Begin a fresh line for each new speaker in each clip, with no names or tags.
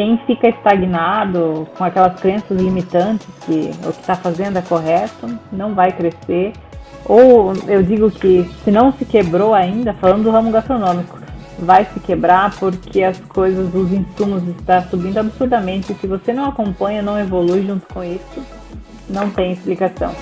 quem fica estagnado com aquelas crenças limitantes que o que está fazendo é correto, não vai crescer. Ou eu digo que se não se quebrou ainda, falando do ramo gastronômico, vai se quebrar porque as coisas, os insumos estão subindo absurdamente. Se você não acompanha, não evolui junto com isso, não tem explicação.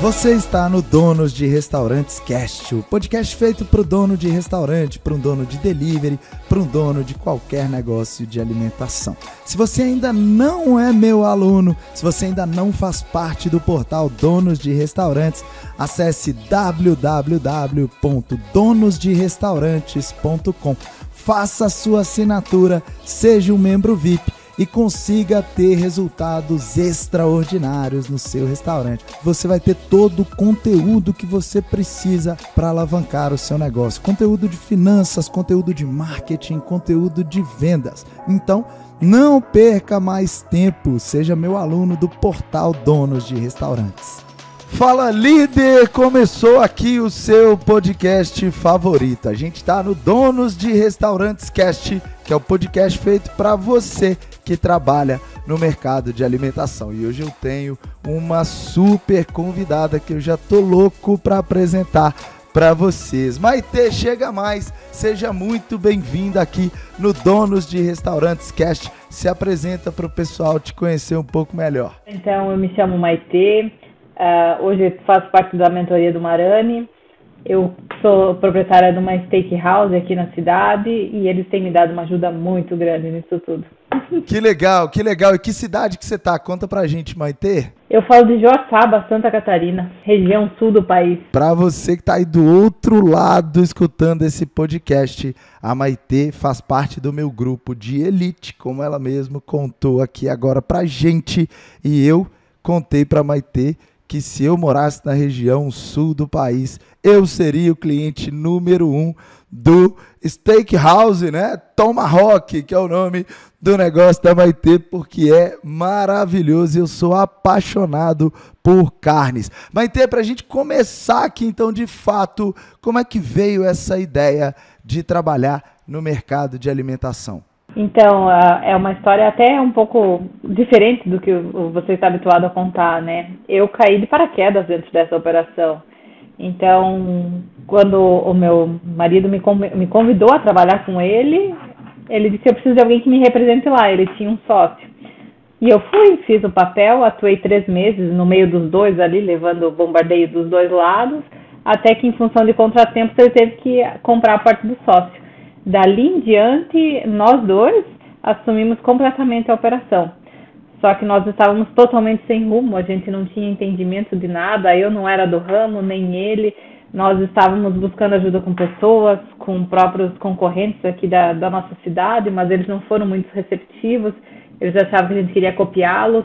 Você está no Donos de Restaurantes Cast, o podcast feito para o dono de restaurante, para um dono de delivery, para um dono de qualquer negócio de alimentação. Se você ainda não é meu aluno, se você ainda não faz parte do portal Donos de Restaurantes, acesse www.donosderestaurantes.com. Faça sua assinatura, seja um membro VIP e consiga ter resultados extraordinários no seu restaurante. Você vai ter todo o conteúdo que você precisa para alavancar o seu negócio: conteúdo de finanças, conteúdo de marketing, conteúdo de vendas. Então, não perca mais tempo, seja meu aluno do portal Donos de Restaurantes. Fala líder, começou aqui o seu podcast favorito. A gente está no Donos de Restaurantes Cast, que é o podcast feito para você que trabalha no mercado de alimentação. E hoje eu tenho uma super convidada que eu já tô louco para apresentar para vocês. Maite, chega mais. Seja muito bem-vinda aqui no Donos de Restaurantes Cast. Se apresenta para o pessoal te conhecer um pouco melhor.
Então, eu me chamo Maite. Uh, hoje faço parte da mentoria do Marani. Eu sou proprietária de uma steakhouse aqui na cidade e eles têm me dado uma ajuda muito grande nisso tudo.
Que legal, que legal. E que cidade que você tá? Conta pra gente, Maitê.
Eu falo de Joaçaba, Santa Catarina, região sul do país.
Pra você que tá aí do outro lado escutando esse podcast, a Maitê faz parte do meu grupo de elite, como ela mesma contou aqui agora pra gente. E eu contei pra Maitê que se eu morasse na região sul do país, eu seria o cliente número um do Steakhouse, né? Tomahawk, que é o nome do negócio da Maitê, porque é maravilhoso eu sou apaixonado por carnes. Maitê, para a gente começar aqui então de fato, como é que veio essa ideia de trabalhar no mercado de alimentação?
Então, é uma história até um pouco diferente do que você está habituado a contar, né? Eu caí de paraquedas dentro dessa operação. Então, quando o meu marido me convidou a trabalhar com ele, ele disse: Eu preciso de alguém que me represente lá. Ele tinha um sócio. E eu fui, fiz o papel, atuei três meses no meio dos dois ali, levando o bombardeio dos dois lados, até que, em função de contratempos, ele teve que comprar a parte do sócio. Dali em diante, nós dois assumimos completamente a operação. Só que nós estávamos totalmente sem rumo, a gente não tinha entendimento de nada, eu não era do ramo, nem ele. Nós estávamos buscando ajuda com pessoas, com próprios concorrentes aqui da, da nossa cidade, mas eles não foram muito receptivos, eles achavam que a gente queria copiá-los.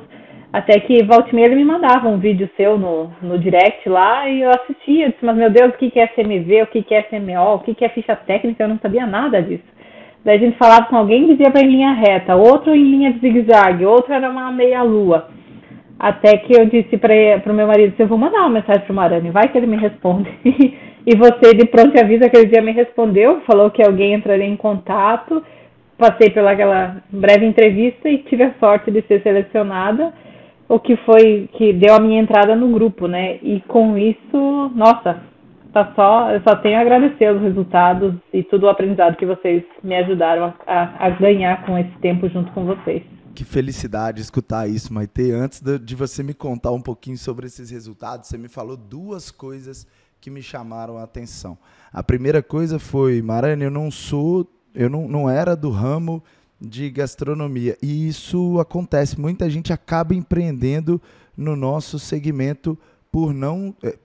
Até que volta e meia ele me mandava um vídeo seu no, no direct lá e eu assistia. Eu disse, mas meu Deus, o que é CMV, o que é CMO, o que é ficha técnica? Eu não sabia nada disso. Daí a gente falava com alguém dizia para em linha reta, outro em linha de zigue-zague, outro era uma meia-lua. Até que eu disse para o meu marido, eu vou mandar uma mensagem para o Marani, vai que ele me responde. e você de pronto avisa aquele dia me respondeu, falou que alguém entraria em contato. Passei pelaquela breve entrevista e tive a sorte de ser selecionada o que foi que deu a minha entrada no grupo, né? E com isso, nossa, tá só, eu só tenho a agradecer os resultados e todo o aprendizado que vocês me ajudaram a, a ganhar com esse tempo junto com vocês.
Que felicidade escutar isso, Maite. Antes de, você me contar um pouquinho sobre esses resultados, você me falou duas coisas que me chamaram a atenção. A primeira coisa foi, Marane, eu não sou, eu não, não era do ramo de gastronomia. E isso acontece. Muita gente acaba empreendendo no nosso segmento por não, eh,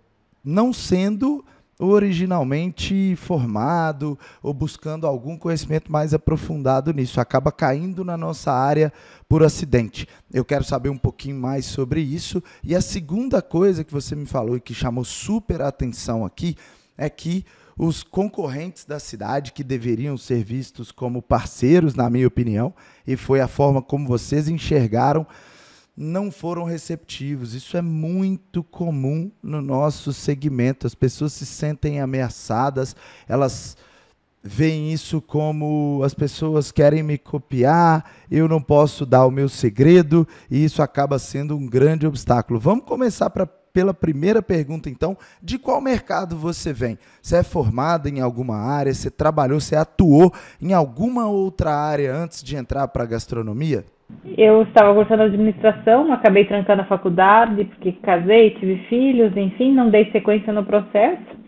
não sendo originalmente formado ou buscando algum conhecimento mais aprofundado nisso. Acaba caindo na nossa área por acidente. Eu quero saber um pouquinho mais sobre isso. E a segunda coisa que você me falou e que chamou super atenção aqui é que os concorrentes da cidade, que deveriam ser vistos como parceiros, na minha opinião, e foi a forma como vocês enxergaram, não foram receptivos. Isso é muito comum no nosso segmento. As pessoas se sentem ameaçadas, elas veem isso como as pessoas querem me copiar, eu não posso dar o meu segredo e isso acaba sendo um grande obstáculo. Vamos começar pra, pela primeira pergunta, então. De qual mercado você vem? Você é formado em alguma área? Você trabalhou, você atuou em alguma outra área antes de entrar para a gastronomia?
Eu estava cursando administração, acabei trancando a faculdade porque casei, tive filhos, enfim, não dei sequência no processo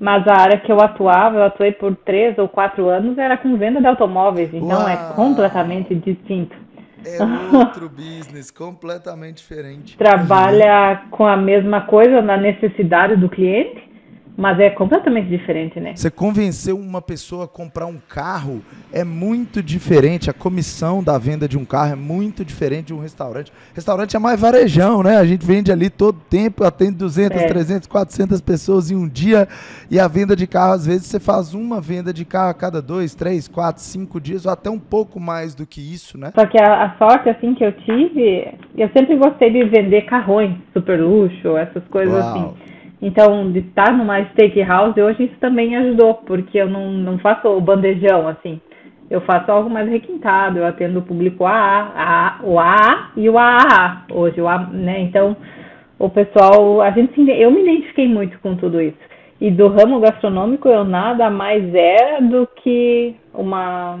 mas a área que eu atuava, eu atuei por três ou quatro anos, era com venda de automóveis, então é Uau. é completamente distinto.
É outro business, completamente diferente.
Trabalha com a mesma coisa na necessidade do cliente, mas é completamente diferente, né?
Você convenceu uma pessoa a comprar um carro é muito diferente. A comissão da venda de um carro é muito diferente de um restaurante. Restaurante é mais varejão, né? A gente vende ali todo tempo, atende 200, é. 300, 400 pessoas em um dia. E a venda de carro, às vezes, você faz uma venda de carro a cada dois, três, quatro, cinco dias, ou até um pouco mais do que isso, né?
Só que a, a sorte, assim, que eu tive, eu sempre gostei de vender carrões, super luxo, essas coisas Uau. assim. Então, de estar numa steakhouse, hoje isso também ajudou, porque eu não, não faço o bandejão, assim. Eu faço algo mais requintado, eu atendo o público AA, o AA e o AAA hoje, o A, né? Então, o pessoal, a gente, eu me identifiquei muito com tudo isso. E do ramo gastronômico, eu nada mais era do que uma,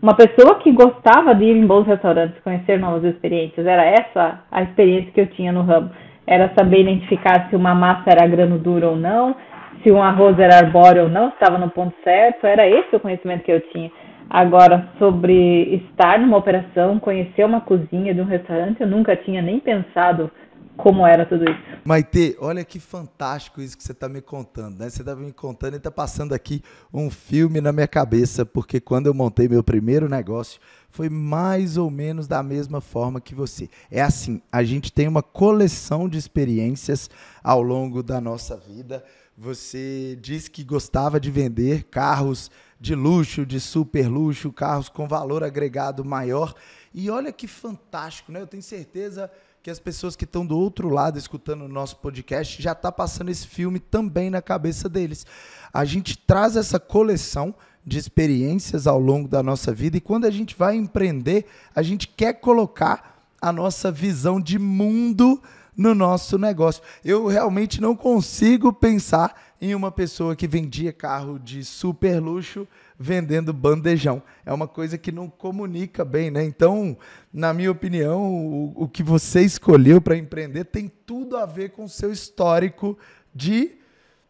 uma pessoa que gostava de ir em bons restaurantes, conhecer novas experiências. Era essa a experiência que eu tinha no ramo era saber identificar se uma massa era grano duro ou não, se um arroz era arbóreo ou não, se estava no ponto certo, era esse o conhecimento que eu tinha. Agora, sobre estar numa operação, conhecer uma cozinha de um restaurante, eu nunca tinha nem pensado como era tudo isso.
Maite, olha que fantástico isso que você está me contando, né? Você está me contando e está passando aqui um filme na minha cabeça, porque quando eu montei meu primeiro negócio, foi mais ou menos da mesma forma que você. É assim, a gente tem uma coleção de experiências ao longo da nossa vida. Você disse que gostava de vender carros de luxo, de super luxo, carros com valor agregado maior. E olha que fantástico, né? Eu tenho certeza que as pessoas que estão do outro lado escutando o nosso podcast já tá passando esse filme também na cabeça deles. A gente traz essa coleção de experiências ao longo da nossa vida e quando a gente vai empreender, a gente quer colocar a nossa visão de mundo no nosso negócio. Eu realmente não consigo pensar em uma pessoa que vendia carro de super luxo vendendo bandejão. É uma coisa que não comunica bem, né? Então, na minha opinião, o, o que você escolheu para empreender tem tudo a ver com o seu histórico de,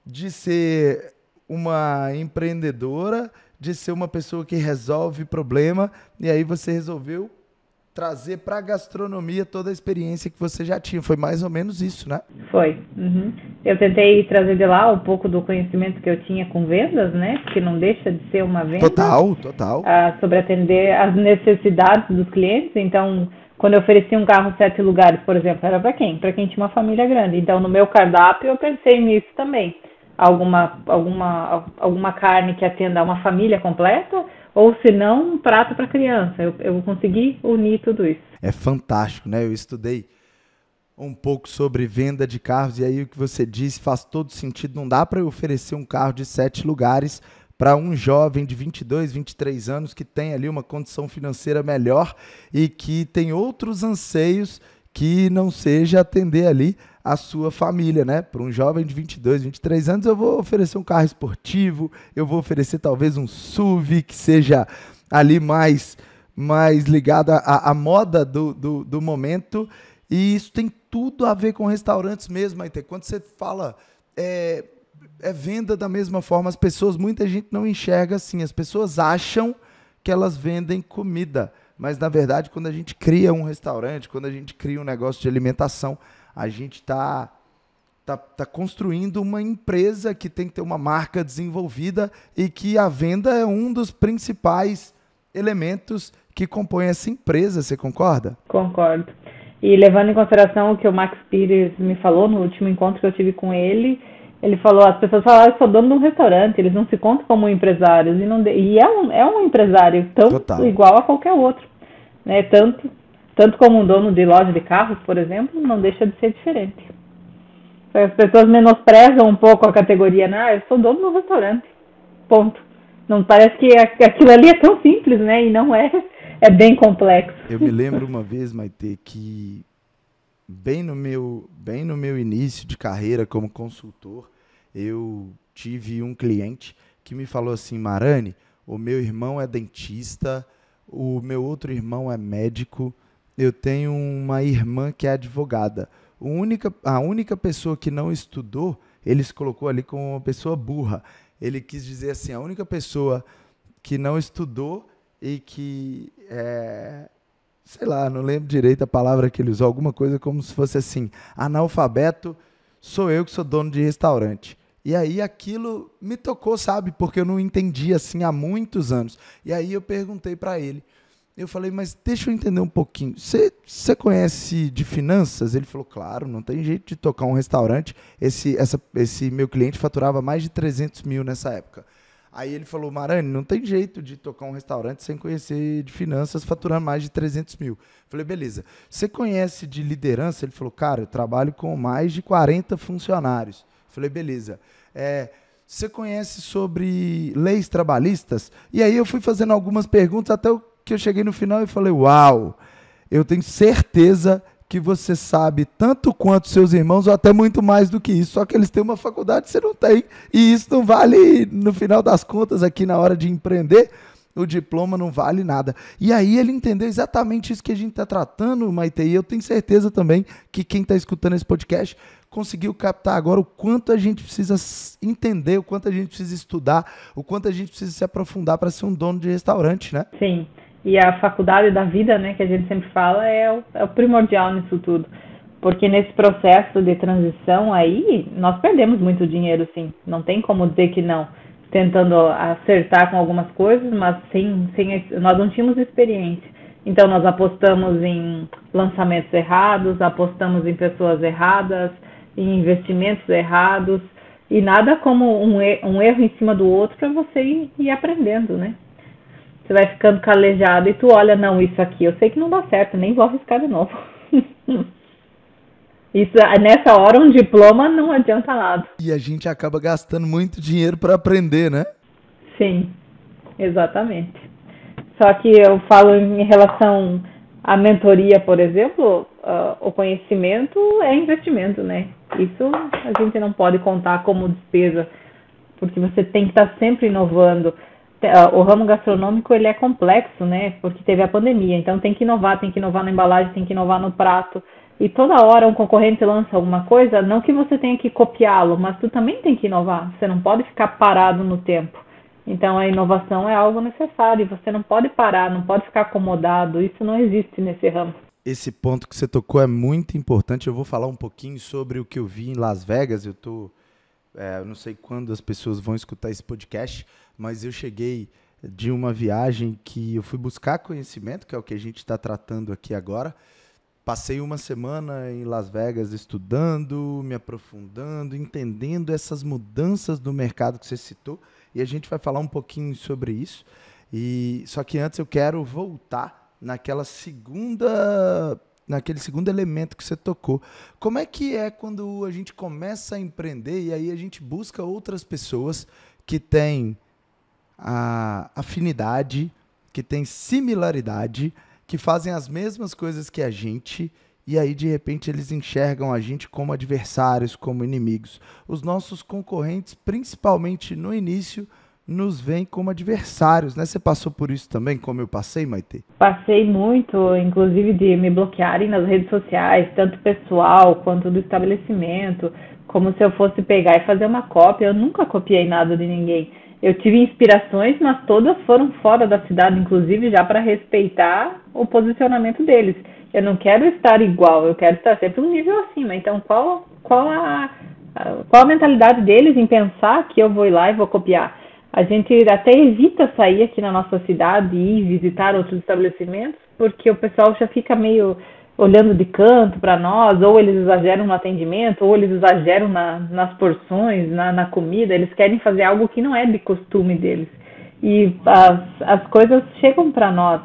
de ser uma empreendedora de ser uma pessoa que resolve problema e aí você resolveu trazer para a gastronomia toda a experiência que você já tinha. Foi mais ou menos isso, né?
Foi. Uhum. Eu tentei trazer de lá um pouco do conhecimento que eu tinha com vendas, né? Que não deixa de ser uma venda.
Total, total.
Ah, sobre atender as necessidades dos clientes. Então, quando eu ofereci um carro sete lugares, por exemplo, era para quem? Para quem tinha uma família grande. Então, no meu cardápio, eu pensei nisso também alguma, alguma, alguma carne que atenda a uma família completa, ou se não, um prato para criança. Eu, eu consegui unir tudo isso.
É fantástico, né? Eu estudei um pouco sobre venda de carros e aí o que você disse faz todo sentido. Não dá para oferecer um carro de sete lugares para um jovem de 22, 23 anos que tem ali uma condição financeira melhor e que tem outros anseios que não seja atender ali a sua família, né? Para um jovem de 22, 23 anos, eu vou oferecer um carro esportivo, eu vou oferecer talvez um SUV que seja ali mais, mais ligado à, à moda do, do, do, momento. E isso tem tudo a ver com restaurantes mesmo, Maite. Quando você fala. É, é venda da mesma forma, as pessoas, muita gente não enxerga assim, as pessoas acham que elas vendem comida, mas na verdade, quando a gente cria um restaurante, quando a gente cria um negócio de alimentação, a gente está tá, tá construindo uma empresa que tem que ter uma marca desenvolvida e que a venda é um dos principais elementos que compõem essa empresa. Você concorda?
Concordo. E levando em consideração o que o Max Pires me falou no último encontro que eu tive com ele, ele falou, as pessoas falaram, eu sou dono de um restaurante, eles não se contam como empresários. E, não de... e é, um, é um empresário tão Total. igual a qualquer outro. Né? Tanto tanto como um dono de loja de carros, por exemplo, não deixa de ser diferente. As pessoas menosprezam um pouco a categoria, né? Ah, eu sou dono de um restaurante. Ponto. Não parece que aquilo ali é tão simples, né? E não é, é bem complexo.
Eu me lembro uma vez, Maite, que bem no meu, bem no meu início de carreira como consultor, eu tive um cliente que me falou assim, Marani, o meu irmão é dentista, o meu outro irmão é médico, eu tenho uma irmã que é advogada. A única, a única pessoa que não estudou, ele se colocou ali como uma pessoa burra. Ele quis dizer assim, a única pessoa que não estudou e que é, sei lá, não lembro direito a palavra que ele usou, alguma coisa como se fosse assim, analfabeto, sou eu que sou dono de restaurante. E aí aquilo me tocou, sabe? Porque eu não entendi assim há muitos anos. E aí eu perguntei para ele. Eu falei, mas deixa eu entender um pouquinho. Você conhece de finanças? Ele falou, claro, não tem jeito de tocar um restaurante. Esse, essa, esse meu cliente faturava mais de 300 mil nessa época. Aí ele falou, Marani, não tem jeito de tocar um restaurante sem conhecer de finanças, faturando mais de 300 mil. Falei, beleza. Você conhece de liderança? Ele falou, cara, eu trabalho com mais de 40 funcionários. Falei, beleza. É, você conhece sobre leis trabalhistas? E aí eu fui fazendo algumas perguntas até que eu cheguei no final e falei, uau, eu tenho certeza que você sabe tanto quanto seus irmãos, ou até muito mais do que isso. Só que eles têm uma faculdade que você não tem. E isso não vale, no final das contas, aqui na hora de empreender, o diploma não vale nada. E aí ele entendeu exatamente isso que a gente está tratando, Maite. E eu tenho certeza também que quem está escutando esse podcast conseguiu captar agora o quanto a gente precisa entender, o quanto a gente precisa estudar, o quanto a gente precisa se aprofundar para ser um dono de restaurante, né?
Sim. E a faculdade da vida, né, que a gente sempre fala, é o, é o primordial nisso tudo. Porque nesse processo de transição aí, nós perdemos muito dinheiro, sim. Não tem como dizer que não. Tentando acertar com algumas coisas, mas sem, sem, nós não tínhamos experiência. Então, nós apostamos em lançamentos errados, apostamos em pessoas erradas, em investimentos errados, e nada como um, erro em cima do outro para você ir, ir aprendendo, né? Você vai ficando calejado e tu olha, não, isso aqui eu sei que não dá certo, nem vou arriscar de novo. Isso, nessa hora, um diploma não adianta nada.
E a gente acaba gastando muito dinheiro para aprender, né?
Sim, exatamente. Só que eu falo em relação à mentoria, por exemplo, uh, o conhecimento é investimento, né? Isso a gente não pode contar como despesa, porque você tem que estar sempre inovando. Ah, o ramo gastronômico ele é complexo, né? Porque teve a pandemia, então tem que inovar, tem que inovar na embalagem, tem que inovar no prato. E toda hora um concorrente lança alguma coisa, não que você tenha que copiá-lo, mas tu também tem que inovar. Você não pode ficar parado no tempo. Então a inovação é algo necessário. Você não pode parar, não pode ficar acomodado. Isso não existe nesse ramo.
Esse ponto que você tocou é muito importante. Eu vou falar um pouquinho sobre o que eu vi em Las Vegas. Eu tô, é, não sei quando as pessoas vão escutar esse podcast, mas eu cheguei de uma viagem que eu fui buscar conhecimento, que é o que a gente está tratando aqui agora. Passei uma semana em Las Vegas estudando, me aprofundando, entendendo essas mudanças do mercado que você citou, e a gente vai falar um pouquinho sobre isso. E só que antes eu quero voltar naquela segunda naquele segundo elemento que você tocou. Como é que é quando a gente começa a empreender e aí a gente busca outras pessoas que têm a afinidade, que tem similaridade, que fazem as mesmas coisas que a gente e aí de repente eles enxergam a gente como adversários, como inimigos. Os nossos concorrentes, principalmente no início, nos veem como adversários, né? Você passou por isso também, como eu passei, Maite?
Passei muito, inclusive de me bloquearem nas redes sociais, tanto pessoal quanto do estabelecimento, como se eu fosse pegar e fazer uma cópia. Eu nunca copiei nada de ninguém eu tive inspirações, mas todas foram fora da cidade, inclusive já para respeitar o posicionamento deles. Eu não quero estar igual, eu quero estar sempre um nível acima. Então, qual, qual, a, qual a mentalidade deles em pensar que eu vou ir lá e vou copiar? A gente até evita sair aqui na nossa cidade e ir visitar outros estabelecimentos, porque o pessoal já fica meio olhando de canto para nós, ou eles exageram no atendimento, ou eles exageram na, nas porções, na, na, comida, eles querem fazer algo que não é de costume deles. E as, as coisas chegam para nós.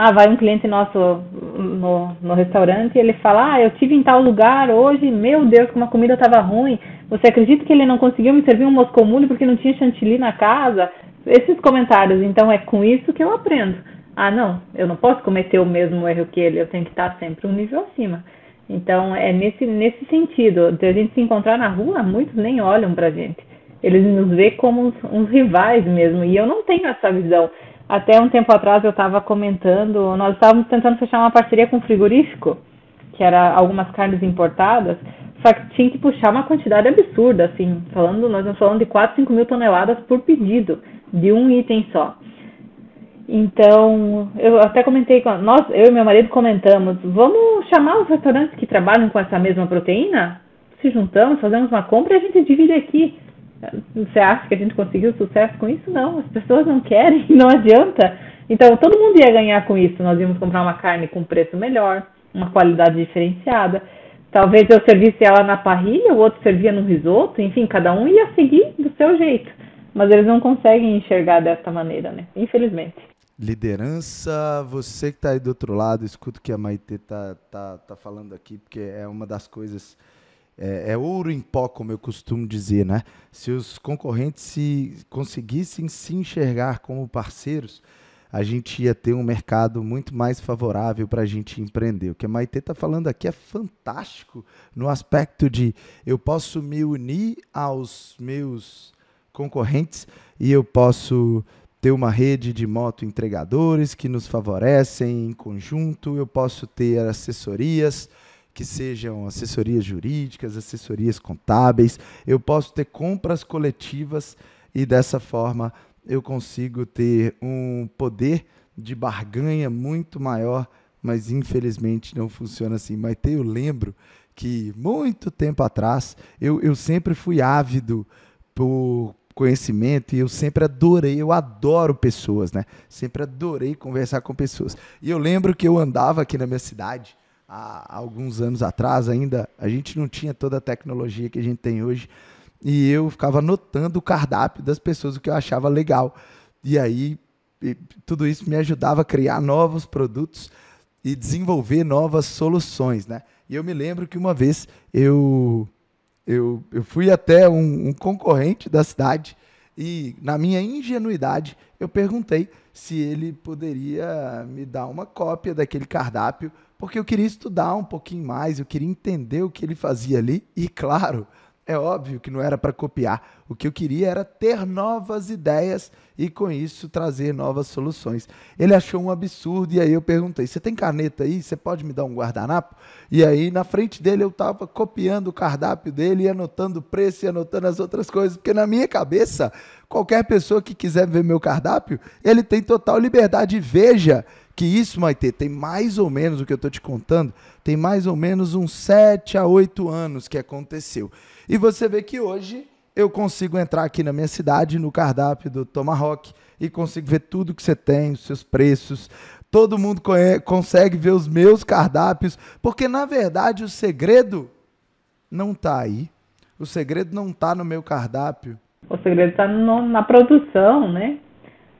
Ah, vai um cliente nosso no, no restaurante e ele fala: Ah, eu tive em tal lugar hoje, meu Deus, como a comida estava ruim. Você acredita que ele não conseguiu me servir um moscomule porque não tinha chantilly na casa? esses comentários. Então é com isso que eu aprendo. Ah, não, eu não posso cometer o mesmo erro que ele, eu tenho que estar sempre um nível acima. Então é nesse, nesse sentido, de a gente se encontrar na rua, muitos nem olham pra gente. Eles nos veem como uns, uns rivais mesmo, e eu não tenho essa visão. Até um tempo atrás eu estava comentando, nós estávamos tentando fechar uma parceria com um frigorífico, que era algumas carnes importadas, só que tinha que puxar uma quantidade absurda, assim, falando, nós estamos falando de 4, 5 mil toneladas por pedido, de um item só. Então, eu até comentei com nós, eu e meu marido comentamos, vamos chamar os restaurantes que trabalham com essa mesma proteína? Se juntamos, fazemos uma compra e a gente divide aqui. Você acha que a gente conseguiu sucesso com isso? Não, as pessoas não querem, não adianta. Então, todo mundo ia ganhar com isso. Nós íamos comprar uma carne com preço melhor, uma qualidade diferenciada. Talvez eu servisse ela na parrilha, o outro servia no risoto, enfim, cada um ia seguir do seu jeito. Mas eles não conseguem enxergar dessa maneira, né? Infelizmente.
Liderança, você que está aí do outro lado, escuta o que a Maite tá, tá, tá falando aqui, porque é uma das coisas. É, é, ouro em pó, como eu costumo dizer, né? Se os concorrentes se conseguissem se enxergar como parceiros, a gente ia ter um mercado muito mais favorável para a gente empreender. O que a Maite está falando aqui é fantástico no aspecto de eu posso me unir aos meus concorrentes e eu posso ter uma rede de moto entregadores que nos favorecem em conjunto, eu posso ter assessorias que sejam assessorias jurídicas, assessorias contábeis, eu posso ter compras coletivas e dessa forma eu consigo ter um poder de barganha muito maior, mas infelizmente não funciona assim. Mas eu lembro que muito tempo atrás eu, eu sempre fui ávido por conhecimento e eu sempre adorei, eu adoro pessoas, né? Sempre adorei conversar com pessoas. E eu lembro que eu andava aqui na minha cidade há alguns anos atrás ainda, a gente não tinha toda a tecnologia que a gente tem hoje e eu ficava anotando o cardápio das pessoas, o que eu achava legal. E aí, tudo isso me ajudava a criar novos produtos e desenvolver novas soluções, né? E eu me lembro que uma vez eu, eu, eu fui até um, um concorrente da cidade e, na minha ingenuidade, eu perguntei se ele poderia me dar uma cópia daquele cardápio, porque eu queria estudar um pouquinho mais, eu queria entender o que ele fazia ali. E, claro, é óbvio que não era para copiar. O que eu queria era ter novas ideias e, com isso, trazer novas soluções. Ele achou um absurdo e aí eu perguntei: Você tem caneta aí? Você pode me dar um guardanapo? E aí, na frente dele, eu estava copiando o cardápio dele e anotando o preço e anotando as outras coisas, porque na minha cabeça, qualquer pessoa que quiser ver meu cardápio, ele tem total liberdade. Veja que isso, Maite, tem mais ou menos o que eu estou te contando, tem mais ou menos uns 7 a 8 anos que aconteceu. E você vê que hoje eu consigo entrar aqui na minha cidade, no cardápio do Tomahawk, e consigo ver tudo que você tem, os seus preços. Todo mundo consegue ver os meus cardápios, porque na verdade o segredo não está aí. O segredo não está no meu cardápio.
O segredo está na produção, né?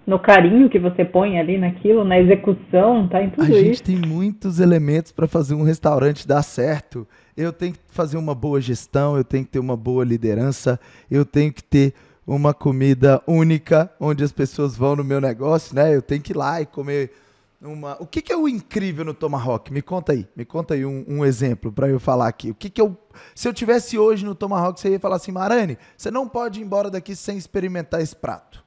No carinho que você põe ali naquilo, na execução, tá em tudo
isso.
A
gente tem muitos elementos para fazer um restaurante dar certo. Eu tenho que fazer uma boa gestão, eu tenho que ter uma boa liderança, eu tenho que ter uma comida única onde as pessoas vão no meu negócio, né? Eu tenho que ir lá e comer uma. O que, que é o incrível no Tomahawk? Me conta aí, me conta aí um, um exemplo para eu falar aqui. O que, que eu. Se eu tivesse hoje no Tomahawk, você ia falar assim, Marane, você não pode ir embora daqui sem experimentar esse prato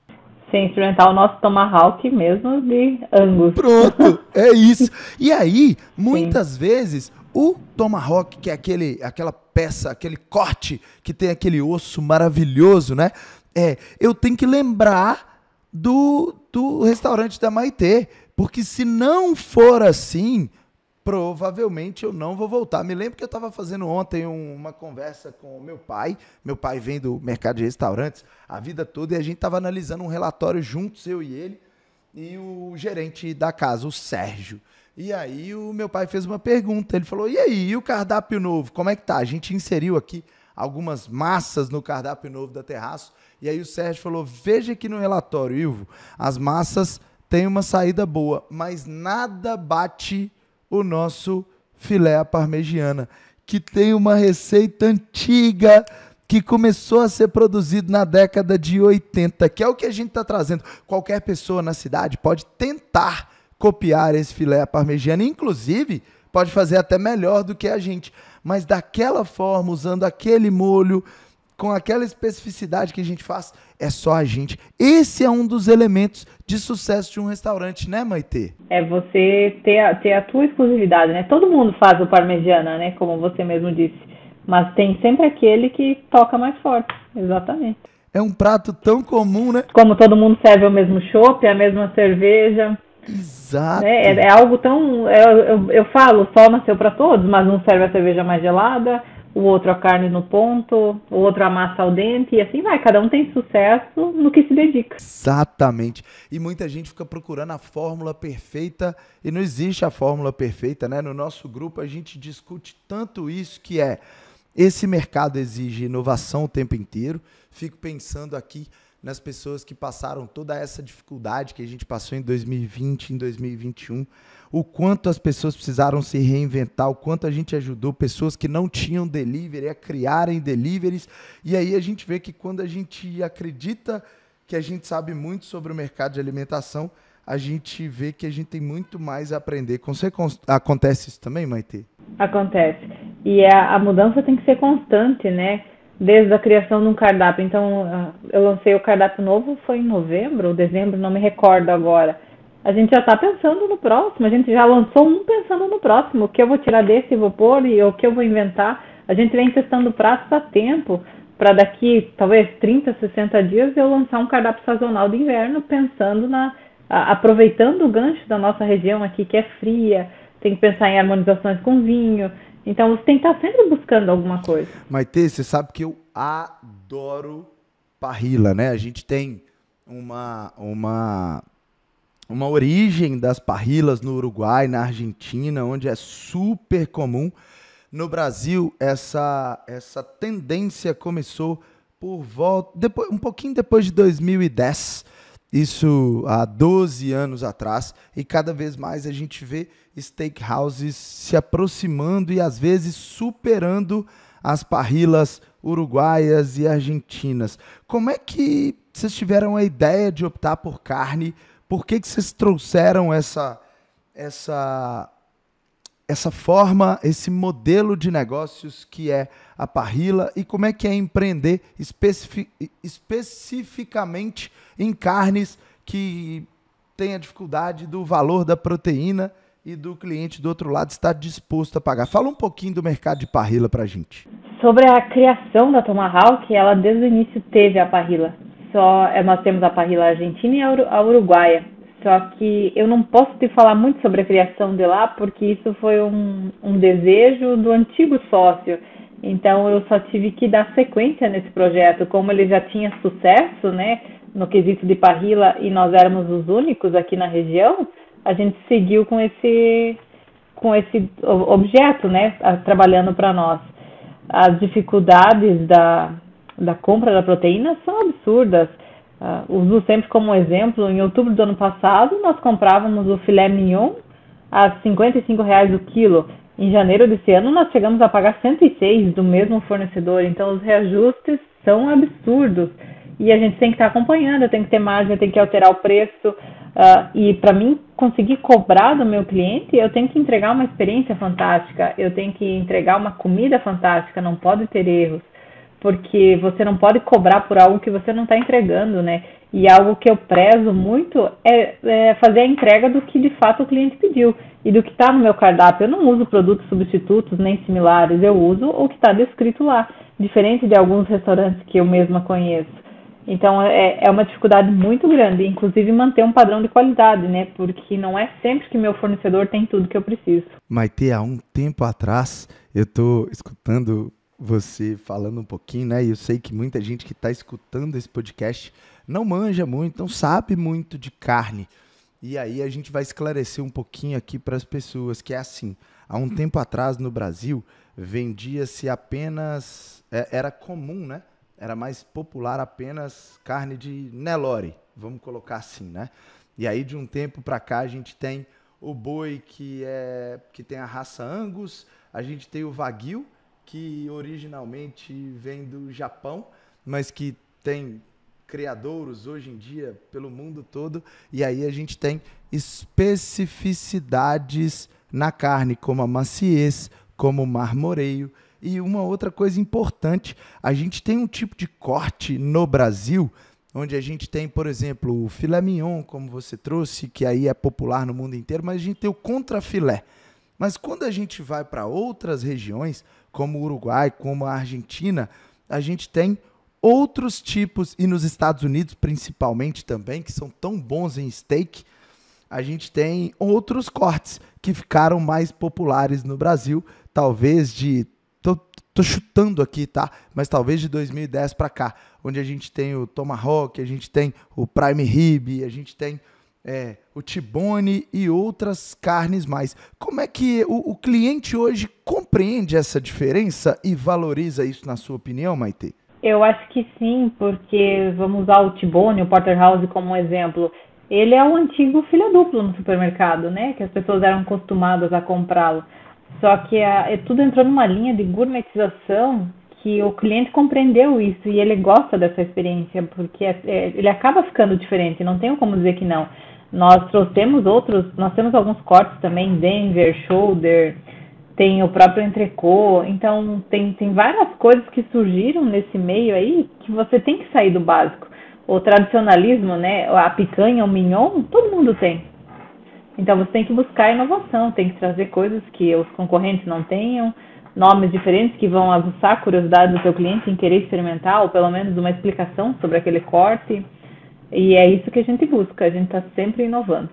sem experimentar o nosso tomahawk mesmo de Angus.
Pronto, é isso. E aí, muitas Sim. vezes, o tomahawk, que é aquele, aquela peça, aquele corte que tem aquele osso maravilhoso, né? É, eu tenho que lembrar do, do restaurante da Maitê, porque se não for assim, provavelmente eu não vou voltar. Me lembro que eu estava fazendo ontem um, uma conversa com o meu pai. Meu pai vem do mercado de restaurantes a vida toda e a gente estava analisando um relatório juntos, eu e ele, e o gerente da casa, o Sérgio. E aí o meu pai fez uma pergunta. Ele falou: "E aí, e o cardápio novo? Como é que tá? A gente inseriu aqui algumas massas no cardápio novo da Terraço. E aí o Sérgio falou: "Veja aqui no relatório, Ivo, as massas têm uma saída boa, mas nada bate o nosso filé à parmegiana, que tem uma receita antiga que começou a ser produzido na década de 80, que é o que a gente está trazendo. Qualquer pessoa na cidade pode tentar copiar esse filé parmegiana, inclusive pode fazer até melhor do que a gente, mas daquela forma, usando aquele molho, com aquela especificidade que a gente faz, é só a gente. Esse é um dos elementos de sucesso de um restaurante, né, Maite?
É você ter a, ter a tua exclusividade, né? Todo mundo faz o parmegiana, né? Como você mesmo disse. Mas tem sempre aquele que toca mais forte. Exatamente.
É um prato tão comum, né?
Como todo mundo serve o mesmo chopp, a mesma cerveja.
Exato.
Né? É, é, algo tão. Eu, eu, eu falo, só nasceu para todos, mas um serve a cerveja mais gelada, o outro a carne no ponto, o outro a massa ao dente, e assim vai. Cada um tem sucesso no que se dedica.
Exatamente. E muita gente fica procurando a fórmula perfeita, e não existe a fórmula perfeita, né? No nosso grupo a gente discute tanto isso que é. Esse mercado exige inovação o tempo inteiro. Fico pensando aqui nas pessoas que passaram toda essa dificuldade que a gente passou em 2020, em 2021, o quanto as pessoas precisaram se reinventar, o quanto a gente ajudou pessoas que não tinham delivery a criarem deliveries. E aí a gente vê que quando a gente acredita que a gente sabe muito sobre o mercado de alimentação, a gente vê que a gente tem muito mais a aprender. Acontece isso também, Maite?
Acontece. E a, a mudança tem que ser constante, né? desde a criação de um cardápio. Então, ah, eu lancei o cardápio novo, foi em novembro ou dezembro, não me recordo agora. A gente já está pensando no próximo, a gente já lançou um pensando no próximo, o que eu vou tirar desse e vou pôr e o que eu vou inventar. A gente vem testando pratos a tempo, para daqui talvez 30, 60 dias eu lançar um cardápio sazonal de inverno, pensando na. aproveitando o gancho da nossa região aqui, que é fria, tem que pensar em harmonizações com vinho, então você tem que estar sempre buscando alguma coisa.
Maite, você sabe que eu adoro parrila, né? A gente tem uma, uma, uma origem das parrilas no Uruguai, na Argentina, onde é super comum. No Brasil, essa, essa tendência começou por volta, depois, um pouquinho depois de 2010 isso há 12 anos atrás, e cada vez mais a gente vê steakhouses se aproximando e às vezes superando as parrilas uruguaias e argentinas. Como é que vocês tiveram a ideia de optar por carne? Por que, que vocês trouxeram essa, essa essa forma, esse modelo de negócios que é a Parrila e como é que é empreender especific, especificamente em carnes que tem a dificuldade do valor da proteína e do cliente do outro lado estar disposto a pagar. Fala um pouquinho do mercado de parrila para a gente.
Sobre a criação da Tomahawk, ela desde o início teve a parrila. Só eh, nós temos a parrila argentina e a uruguaia. Só que eu não posso te falar muito sobre a criação de lá, porque isso foi um, um desejo do antigo sócio. Então eu só tive que dar sequência nesse projeto. Como ele já tinha sucesso, né, no quesito de parrila e nós éramos os únicos aqui na região, a gente seguiu com esse com esse objeto, né, trabalhando para nós. As dificuldades da, da compra da proteína são absurdas. Uh, uso sempre como exemplo, em outubro do ano passado, nós comprávamos o filé mignon a 55 reais o quilo. Em janeiro desse ano, nós chegamos a pagar 106 do mesmo fornecedor. Então, os reajustes são absurdos. E a gente tem que estar acompanhando, tem que ter margem, tem que alterar o preço. Uh, e para mim conseguir cobrar do meu cliente, eu tenho que entregar uma experiência fantástica, eu tenho que entregar uma comida fantástica, não pode ter erros porque você não pode cobrar por algo que você não está entregando, né? E algo que eu prezo muito é, é, fazer a entrega do que de fato o cliente pediu e do que está no meu cardápio. Eu não uso produtos substitutos nem similares, eu uso o que está descrito lá, diferente de alguns restaurantes que eu mesma conheço. Então é, é uma dificuldade muito grande, inclusive manter um padrão de qualidade, né? Porque não é sempre que meu fornecedor tem tudo que eu preciso.
Maite, há um tempo atrás eu estou escutando você falando um pouquinho, né? E eu sei que muita gente que está escutando esse podcast não manja muito, não sabe muito de carne. E aí a gente vai esclarecer um pouquinho aqui para as pessoas que é assim. Há um tempo atrás no Brasil vendia-se apenas é, era comum, né? Era mais popular apenas carne de Nelore, vamos colocar assim, né? E aí de um tempo para cá a gente tem o boi que é que tem a raça Angus, a gente tem o Wagyu que originalmente vem do Japão, mas que tem criadouros hoje em dia pelo mundo todo, e aí a gente tem especificidades na carne, como a maciez, como o marmoreio. E uma outra coisa importante, a gente tem um tipo de corte no Brasil, onde a gente tem, por exemplo, o filé mignon, como você trouxe, que aí é popular no mundo inteiro, mas a gente tem o contrafilé. Mas quando a gente vai para outras regiões, como o Uruguai, como a Argentina, a gente tem outros tipos, e nos Estados Unidos principalmente também, que são tão bons em steak, a gente tem outros cortes que ficaram mais populares no Brasil, talvez de. Tô, tô chutando aqui, tá? Mas talvez de 2010 para cá, onde a gente tem o Tomahawk, a gente tem o Prime Rib, a gente tem é, o Tibone e outras carnes mais. Como é que o, o, cliente hoje compreende essa diferença e valoriza isso, na sua opinião, Maite?
Eu acho que sim, porque vamos usar o Tibone, o Porterhouse como um exemplo. Ele é o antigo filho duplo no supermercado, né? Que as pessoas eram acostumadas a comprá-lo. Só que a, é, tudo entrou numa linha de gourmetização que o cliente compreendeu isso e ele gosta dessa experiência, porque é, é, ele acaba ficando diferente, não tenho como dizer que não. Nós trouxemos outros, nós temos alguns cortes também, Denver, Shoulder, tem o próprio entrecô, então tem, tem várias coisas que surgiram nesse meio aí que você tem que sair do básico. O tradicionalismo, né, a picanha, o mignon, todo mundo tem. Então você tem que buscar inovação, tem que trazer coisas que os concorrentes não tenham, nomes diferentes que vão aguçar a curiosidade do seu cliente em querer experimentar, ou pelo menos uma explicação sobre aquele corte. E é isso que a gente busca, a gente está sempre inovando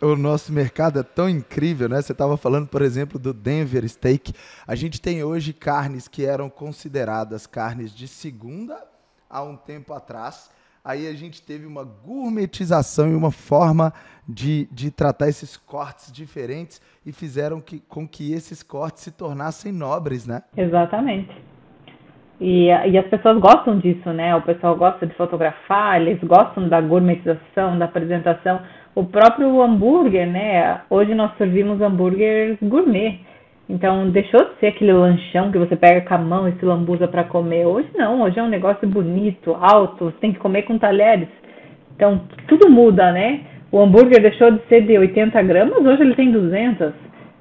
o nosso mercado é tão incrível, né? Você estava falando, por exemplo, do Denver Steak. A gente tem hoje carnes que eram consideradas carnes de segunda há um tempo atrás. Aí a gente teve uma gourmetização e uma forma de, de tratar esses cortes diferentes e fizeram que, com que esses cortes se tornassem nobres, né?
Exatamente. E, e as pessoas gostam disso, né? O pessoal gosta de fotografar, eles gostam da gourmetização, da apresentação o próprio hambúrguer, né? Hoje nós servimos hambúrgueres gourmet. Então deixou de ser aquele lanchão que você pega com a mão e se lambuza para comer. Hoje não, hoje é um negócio bonito, alto, você tem que comer com talheres. Então tudo muda, né? O hambúrguer deixou de ser de 80 gramas, hoje ele tem 200.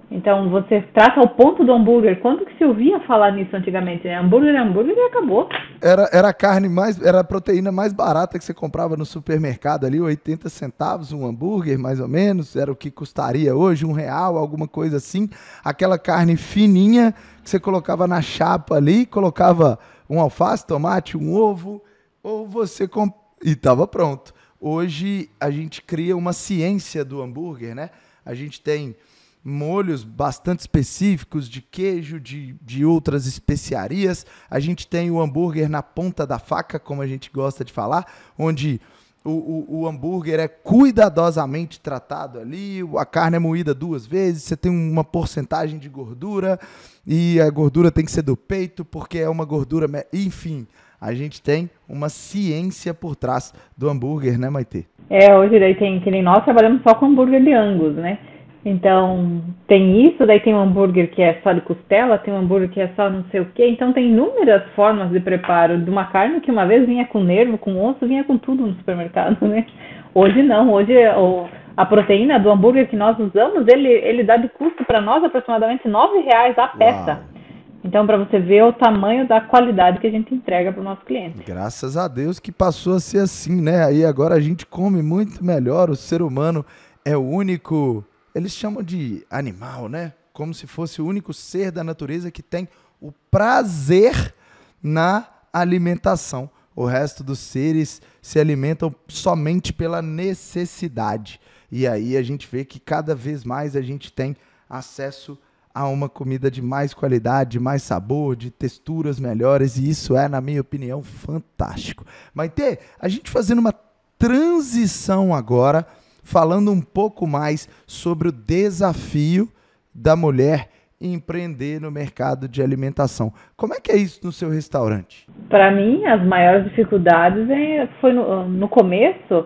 Então você trata o ponto do hambúrguer. Quando que se ouvia falar nisso antigamente? Né? Hambúrguer é hambúrguer e acabou.
Era, era a carne mais, era a proteína mais barata que você comprava no supermercado ali, 80 centavos um hambúrguer, mais ou menos. Era o que custaria hoje, um real, alguma coisa assim. Aquela carne fininha que você colocava na chapa ali, colocava um alface, tomate, um ovo, ou você comp... e estava pronto. Hoje a gente cria uma ciência do hambúrguer, né? A gente tem molhos bastante específicos de queijo, de, de outras especiarias. A gente tem o hambúrguer na ponta da faca, como a gente gosta de falar, onde o, o, o, hambúrguer é cuidadosamente tratado ali, a carne é moída duas vezes, você tem uma porcentagem de gordura e a gordura tem que ser do peito porque é uma gordura, enfim, a gente tem uma ciência por trás do hambúrguer, né, Maite?
É, hoje daí tem que nem nós trabalhamos só com hambúrguer de Angus, né? Então, tem isso, daí tem um hambúrguer que é só de costela, tem um hambúrguer que é só não sei o quê. Então, tem inúmeras formas de preparo de uma carne que uma vez vinha com nervo, com osso, vinha com tudo no supermercado, né? Hoje não, hoje o, a proteína do hambúrguer que nós usamos, ele, ele dá de custo para nós aproximadamente R$ reais a peça. Uau. Então, para você ver o tamanho da qualidade que a gente entrega para o nosso cliente.
Graças a Deus que passou a ser assim, né? Aí agora a gente come muito melhor, o ser humano é o único eles chamam de animal, né? Como se fosse o único ser da natureza que tem o prazer na alimentação. O resto dos seres se alimentam somente pela necessidade. E aí a gente vê que cada vez mais a gente tem acesso a uma comida de mais qualidade, de mais sabor, de texturas melhores, e isso é, na minha opinião, fantástico. Maite, a gente fazendo uma transição agora falando um pouco mais sobre o desafio da mulher empreender no mercado de alimentação. Como é que é isso no seu restaurante?
Para mim, as maiores dificuldades é, foi no, no começo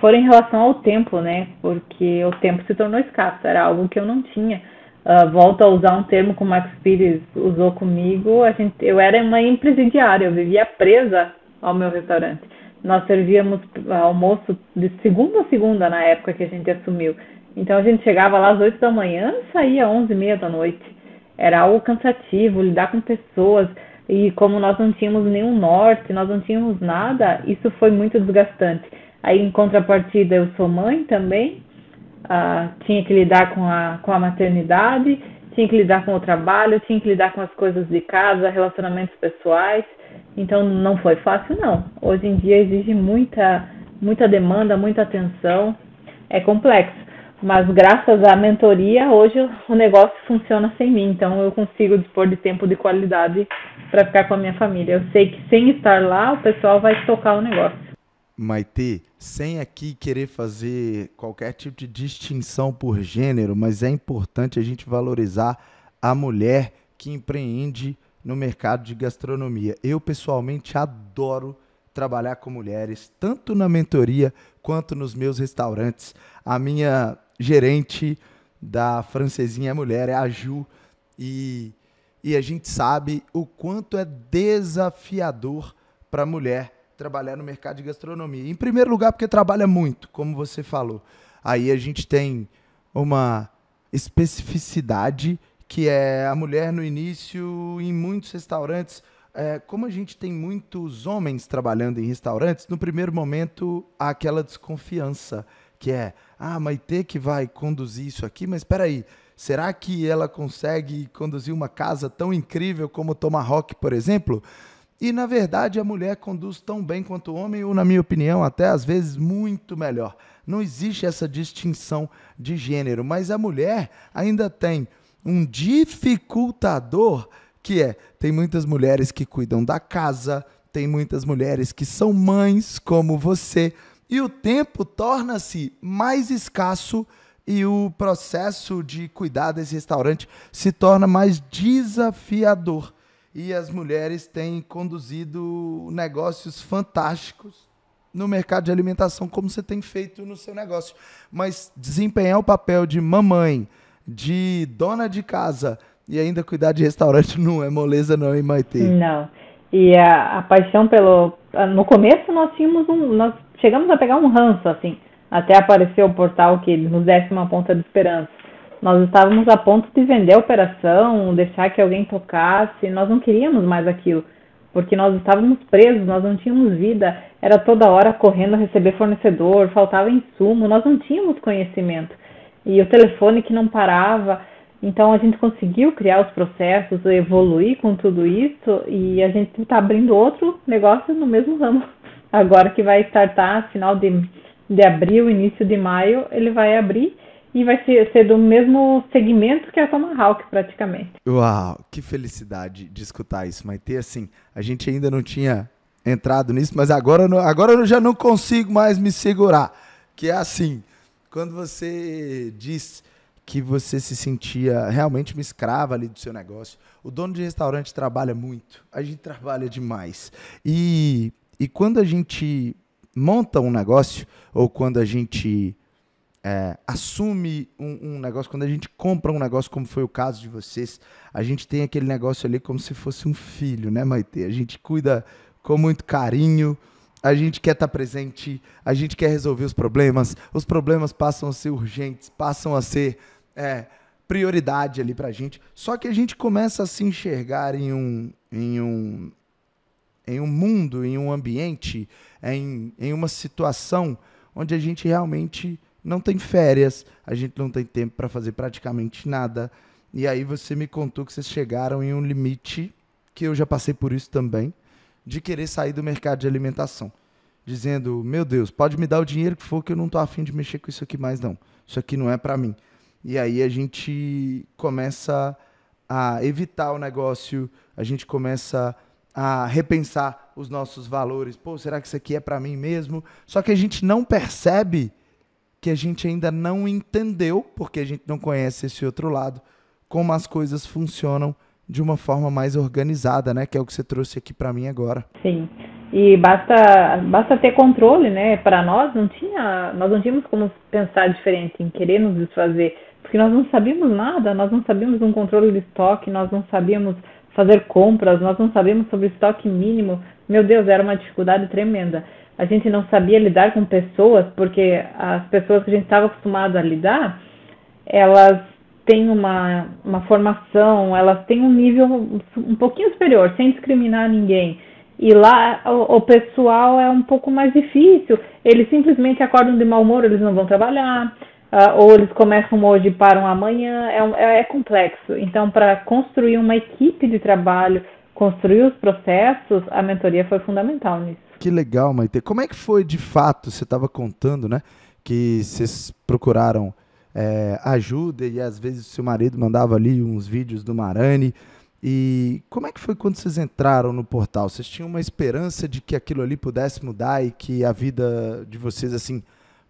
foram em relação ao tempo, né? Porque o tempo se tornou escasso, era algo que eu não tinha. uh, volto a usar um termo que o Max Pires usou comigo, a gente, eu era uma empresidiária, eu vivia presa ao meu restaurante. Nós servíamos almoço de segunda a segunda na época que a gente assumiu. Então a gente chegava lá às 8 da manhã e saía às 11 e meia da noite. Era algo cansativo, lidar com pessoas. E como nós não tínhamos nenhum norte, nós não tínhamos nada, isso foi muito desgastante. Aí, em contrapartida, eu sou mãe também, uh, tinha que lidar com a, com a maternidade, tinha que lidar com o trabalho, tinha que lidar com as coisas de casa, relacionamentos pessoais. Então, não foi fácil, não. Hoje em dia exige muita, muita demanda, muita atenção. É complexo. Mas graças à mentoria, hoje o negócio funciona sem mim. Então, eu consigo dispor de tempo de qualidade para ficar com a minha família. Eu sei que sem estar lá, o pessoal vai tocar o negócio.
Maite, sem aqui querer fazer qualquer tipo de distinção por gênero, mas é importante a gente valorizar a mulher que empreende no mercado de gastronomia. Eu, pessoalmente, adoro trabalhar com mulheres, tanto na mentoria quanto nos meus restaurantes. A minha gerente da francesinha mulher é a Ju, e e a gente sabe o quanto é desafiador para a mulher trabalhar no mercado de gastronomia. Em primeiro lugar, porque trabalha muito, como você falou. Aí a gente tem uma especificidade que é a mulher no início em muitos restaurantes. É, como a gente tem muitos homens trabalhando em restaurantes, no primeiro momento há aquela desconfiança que é, ah, Maite que vai conduzir isso aqui, mas espera aí, Será que ela consegue conduzir uma casa tão incrível como Tomahawk, por exemplo? E na verdade a mulher conduz tão bem quanto o homem, ou na minha opinião, até às vezes muito melhor. Não existe essa distinção de gênero, mas a mulher ainda tem um dificultador que é: tem muitas mulheres que cuidam da casa, tem muitas mulheres que são mães, como você, e o tempo torna-se mais escasso e o processo de cuidar desse restaurante se torna mais desafiador. E as mulheres têm conduzido negócios fantásticos no mercado de alimentação, como você tem feito no seu negócio. Mas desempenhar o papel de mamãe, de dona de casa e ainda cuidar de restaurante não é moleza, não, hein, Maite?
Não. E a, a paixão pelo. No começo nós tínhamos um. Nós chegamos a pegar um ranço, assim até aparecer o portal que nos desse uma ponta de esperança. Nós estávamos a ponto de vender a operação, deixar que alguém tocasse, nós não queríamos mais aquilo, porque nós estávamos presos, nós não tínhamos vida, era toda hora correndo a receber fornecedor, faltava insumo, nós não tínhamos conhecimento. E o telefone que não parava, então a gente conseguiu criar os processos, evoluir com tudo isso e a gente está abrindo outro negócio no mesmo ramo. Agora que vai startar final de de abril, início de maio, ele vai abrir e vai ser, ser do mesmo segmento que a Tomahawk, praticamente.
Uau, que felicidade de escutar isso, Maite. Assim, a gente ainda não tinha entrado nisso, mas agora, agora eu já não consigo mais me segurar. Que é assim, quando você diz que você se sentia realmente uma escrava ali do seu negócio, o dono de restaurante trabalha muito, a gente trabalha demais. E, e quando a gente monta um negócio, ou quando a gente é, assume um, um, negócio, quando a gente compra um negócio, como foi o caso de vocês, a gente tem aquele negócio ali como se fosse um filho, né, Maite? A gente cuida com muito carinho, a gente quer estar presente, a gente quer resolver os problemas, os problemas passam a ser urgentes, passam a ser é, prioridade ali pra gente. Só que a gente começa a se enxergar em um, em um, em um mundo, em um ambiente, em, em uma situação onde a gente realmente não tem férias, a gente não tem tempo para fazer praticamente nada. E aí você me contou que vocês chegaram em um limite, que eu já passei por isso também, de querer sair do mercado de alimentação. Dizendo, meu Deus, pode me dar o dinheiro que for, que eu não tô afim de mexer com isso aqui mais, não. Isso aqui não é para mim. E aí a gente começa a evitar o negócio, a gente começa a repensar os nossos valores. Pô, será que isso aqui é para mim mesmo? Só que a gente não percebe que a gente ainda não entendeu, porque a gente não conhece esse outro lado, como as coisas funcionam de uma forma mais organizada, né? Que é o que você trouxe aqui para mim agora.
Sim. E basta, basta ter controle, né? Para nós não tinha, nós não tínhamos como pensar diferente em querer nos desfazer, porque nós não sabíamos nada, nós não sabíamos um controle de estoque, nós não sabíamos fazer compras, nós não sabíamos sobre estoque mínimo. Meu Deus, era uma dificuldade tremenda. A gente não sabia lidar com pessoas, porque as pessoas que a gente estava acostumado a lidar, elas têm uma, uma formação, elas têm um nível um pouquinho superior, sem discriminar ninguém. E lá o, o, pessoal é um pouco mais difícil. Eles simplesmente acordam de mau humor, eles não vão trabalhar, uh, ou eles começam hoje e param amanhã. É, é, é complexo. Então, para construir uma equipe de trabalho, construir os processos, a mentoria foi fundamental nisso.
Que legal, Maite. Como é que foi de fato? Você estava contando, né? Que vocês procuraram é, ajuda e às vezes seu marido mandava ali uns vídeos do Marani. E como é que foi quando vocês entraram no portal? Vocês tinham uma esperança de que aquilo ali pudesse mudar e que a vida de vocês assim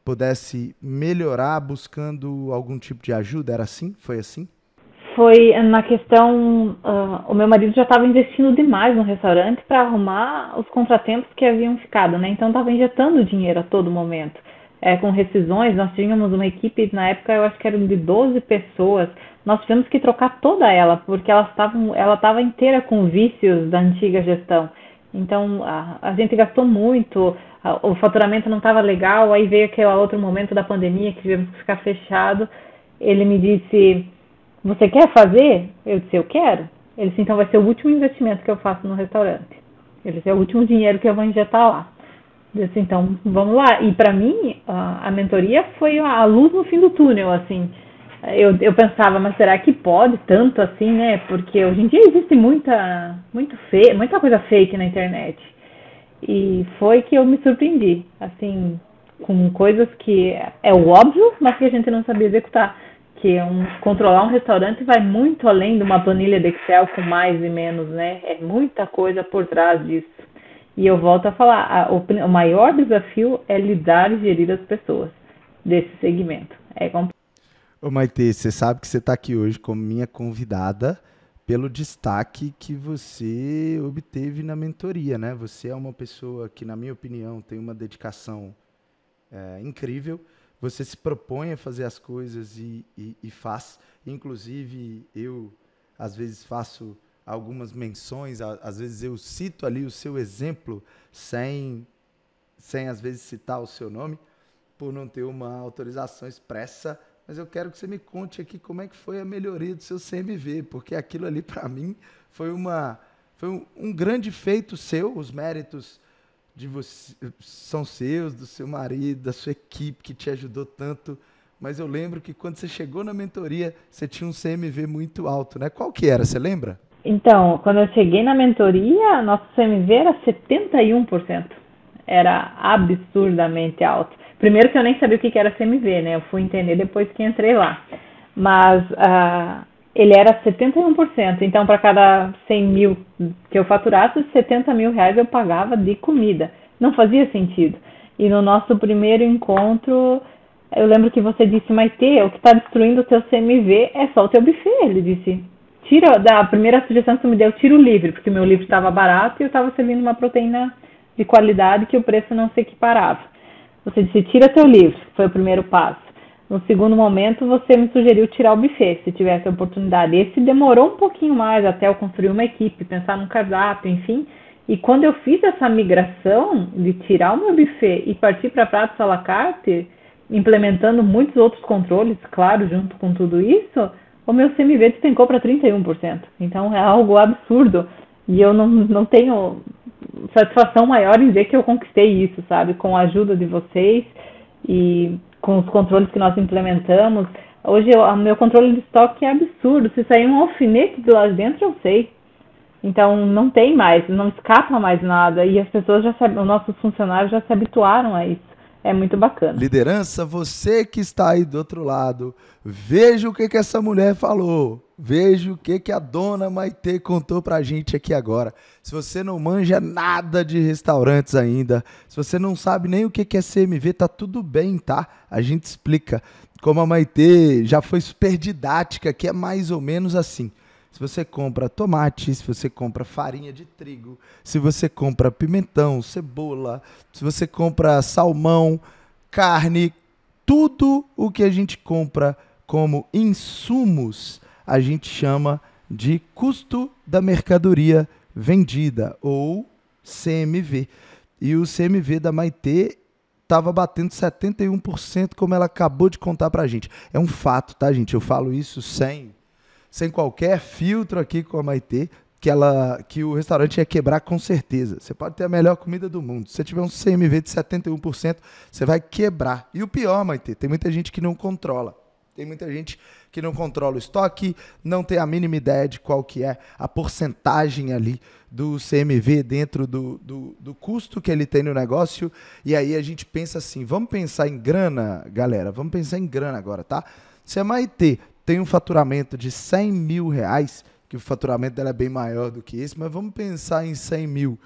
pudesse melhorar buscando algum tipo de ajuda? Era assim? Foi assim?
Foi na questão, uh, o meu marido já estava investindo demais no restaurante para arrumar os contratempos que haviam ficado, né? Então estava injetando dinheiro a todo momento. É, com rescisões, nós tínhamos uma equipe, na época eu acho que eram de 12 pessoas, nós tivemos que trocar toda ela, porque ela estava inteira com vícios da antiga gestão. Então a, a gente gastou muito, a, o faturamento não estava legal, aí veio aquele outro momento da pandemia que tivemos que ficar fechado. Ele me disse: Você quer fazer? Eu disse: Eu quero. Ele disse: Então vai ser o último investimento que eu faço no restaurante. Ele disse: É o último dinheiro que eu vou injetar lá. Eu disse: Então vamos lá. E para mim, a, a mentoria foi a luz no fim do túnel, assim eu, eu pensava, mas será que pode tanto assim, né? Porque hoje em dia existe muita, muito fe muita coisa fake na internet. E foi que eu me surpreendi, assim, com coisas que é o óbvio, mas que a gente não sabia executar. Que é um, controlar um restaurante vai muito além de uma planilha de Excel com mais e menos, né? É muita coisa por trás disso. E eu volto a falar, a, o, o maior desafio é lidar e gerir as pessoas desse segmento. É complicado.
Ô Maite, você sabe que você está aqui hoje como minha convidada pelo destaque que você obteve na mentoria, né? Você é uma pessoa que, na minha opinião, tem uma dedicação é, incrível. Você se propõe a fazer as coisas e, e, e faz. Inclusive, eu, às vezes, faço algumas menções, às vezes eu cito ali o seu exemplo sem, sem às vezes citar o seu nome, por não ter uma autorização expressa mas eu quero que você me conte aqui como é que foi a melhoria do seu CMV, porque aquilo ali para mim foi uma foi um, um, grande feito seu, os méritos de você são seus, do seu marido, da sua equipe que te ajudou tanto. Mas eu lembro que quando você chegou na mentoria, você tinha um CMV muito alto, né? Qual que era? Você lembra?
Então, quando eu cheguei na mentoria, nosso CMV era 71%. Era absurdamente alto. Primeiro que eu nem sabia o que era CMV, né? Eu fui entender depois que entrei lá. Mas uh, ele era 71%. Então, para cada 100 mil que eu faturasse, 70 mil reais eu pagava de comida. Não fazia sentido. E no nosso primeiro encontro, eu lembro que você disse, Maite, o que está destruindo o teu CMV é só o teu buffet. Ele disse, tira, da primeira sugestão que você me deu, tira o livre, porque o meu livre estava barato e eu estava servindo uma proteína de qualidade que o preço não se equiparava. Você disse, tira teu livro, foi o primeiro passo. No segundo momento, você me sugeriu tirar o buffet, se tivesse a oportunidade. Esse demorou um pouquinho mais até eu construir uma equipe, pensar num cardápio, enfim. E quando eu fiz essa migração de tirar o meu buffet e partir para pratos à la carte, implementando muitos outros controles, claro, junto com tudo isso, o meu CMV despencou para 31%. Então é algo absurdo. E eu não, não tenho satisfação maior em dizer que eu conquistei isso, sabe? Com a ajuda de vocês e com os controles que nós implementamos. Hoje o meu controle de estoque é absurdo. Se sair um alfinete de lá dentro, eu sei. Então não tem mais, não escapa mais nada. E as pessoas já sabem, os nossos funcionários já se habituaram a isso. É muito bacana.
Liderança, você que está aí do outro lado, veja o que, que essa mulher falou. Veja o que, que a dona Maite contou pra gente aqui agora. Se você não manja nada de restaurantes ainda, se você não sabe nem o que, que é CMV, tá tudo bem, tá? A gente explica. Como a Maite já foi super didática, que é mais ou menos assim. Se você compra tomate, se você compra farinha de trigo, se você compra pimentão, cebola, se você compra salmão, carne, tudo o que a gente compra como insumos, a gente chama de custo da mercadoria vendida ou CMV. E o CMV da Maitê estava batendo 71%, como ela acabou de contar para a gente. É um fato, tá, gente? Eu falo isso sem sem qualquer filtro aqui com a Maitê, que, ela, que o restaurante ia quebrar com certeza. Você pode ter a melhor comida do mundo. Se você tiver um CMV de 71%, você vai quebrar. E o pior, Maitê, tem muita gente que não controla. Tem muita gente que não controla o estoque, não tem a mínima ideia de qual que é a porcentagem ali do CMV dentro do, do, do, custo que ele tem no negócio. E aí a gente pensa assim, vamos pensar em grana, galera, vamos pensar em grana agora, tá? Se a Maitê tem um faturamento de 100 mil reais, que o faturamento dela é bem maior do que esse, mas vamos pensar em 100 mil.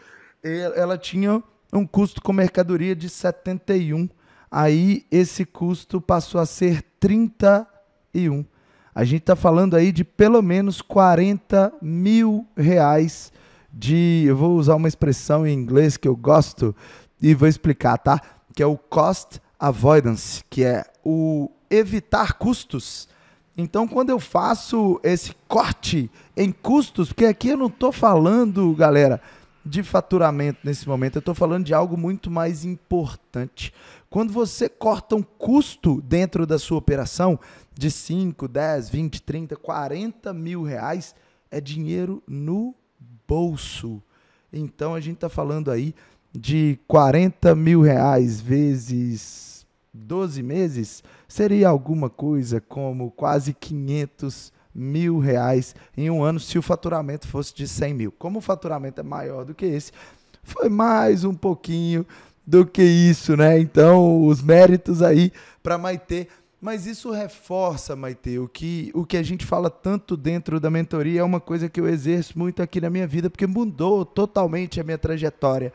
Ela tinha um custo com mercadoria de 71. Aí esse custo passou a ser 31. A gente está falando aí de pelo menos 40 mil reais de. Eu vou usar uma expressão em inglês que eu gosto e vou explicar, tá? Que é o cost avoidance, que é o evitar custos então, quando eu faço esse corte em custos, porque aqui eu não estou falando, galera, de faturamento nesse momento, eu estou falando de algo muito mais importante. Quando você corta um custo dentro da sua operação de 5, 10, 20, 30, 40 mil reais, é dinheiro no bolso. Então a gente está falando aí de 40 mil reais vezes 12 meses, seria alguma coisa como quase 500 mil reais em um ano se o faturamento fosse de 100 mil. Como o faturamento é maior do que esse, foi mais um pouquinho do que isso, né? Então, os méritos aí para Maitê. Mas isso reforça, Maitê, o que, o que a gente fala tanto dentro da mentoria é uma coisa que eu exerço muito aqui na minha vida, porque mudou totalmente a minha trajetória,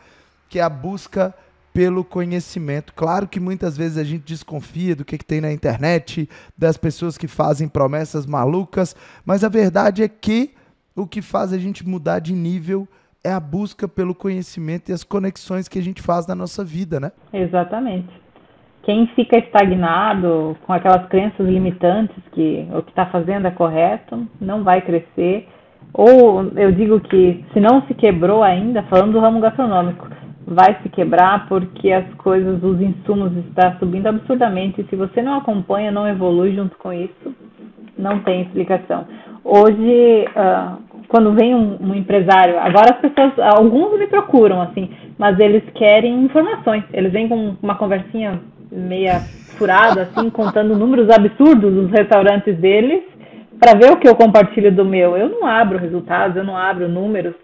que é a busca pelo conhecimento. Claro que muitas vezes a gente desconfia do que, que tem na internet, das pessoas que fazem promessas malucas, mas a verdade é que o que faz a gente mudar de nível é a busca pelo conhecimento e as conexões que a gente faz na nossa vida, né?
Exatamente. Quem fica estagnado com aquelas crenças limitantes que o que está fazendo é correto, não vai crescer. Ou eu digo que se não se quebrou ainda, falando do ramo gastronômico, vai se quebrar porque as coisas, os insumos estão subindo absurdamente. Se você não acompanha, não evolui junto com isso, não tem explicação. Hoje, uh, quando vem um, um, empresário, agora as pessoas, alguns me procuram assim, mas eles querem informações. Eles vêm com uma conversinha meia furada, assim, contando números absurdos dos restaurantes deles, para ver o que eu compartilho do meu. Eu não abro resultados, eu não abro números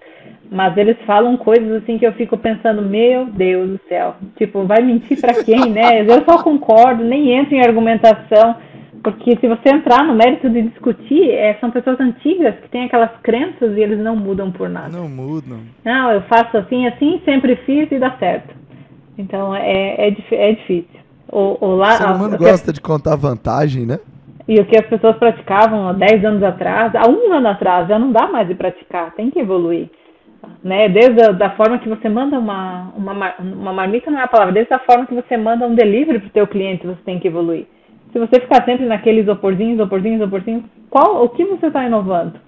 mas eles falam coisas assim que eu fico pensando, meu Deus do céu, tipo, vai mentir para quem, né? Eu só concordo, nem entro em argumentação, porque se você entrar no mérito de discutir, é, são pessoas antigas que têm aquelas crenças e eles não mudam por nada.
Não mudam.
Não, eu faço assim, assim, sempre fiz e dá certo. Então é, é, é difícil. O, o, lá,
o ser humano gosta de contar vantagem, né?
E o que as pessoas praticavam há 10 anos atrás, há um ano atrás, já não dá mais de praticar, tem que evoluir né? Desde a da forma que você manda uma, uma, uma marmita não é a palavra, desde a forma que você manda um delivery para o teu cliente, você tem que evoluir. Se você ficar sempre naquele isoporzinho, isoporzinho, isoporzinho, qual, o que você está inovando?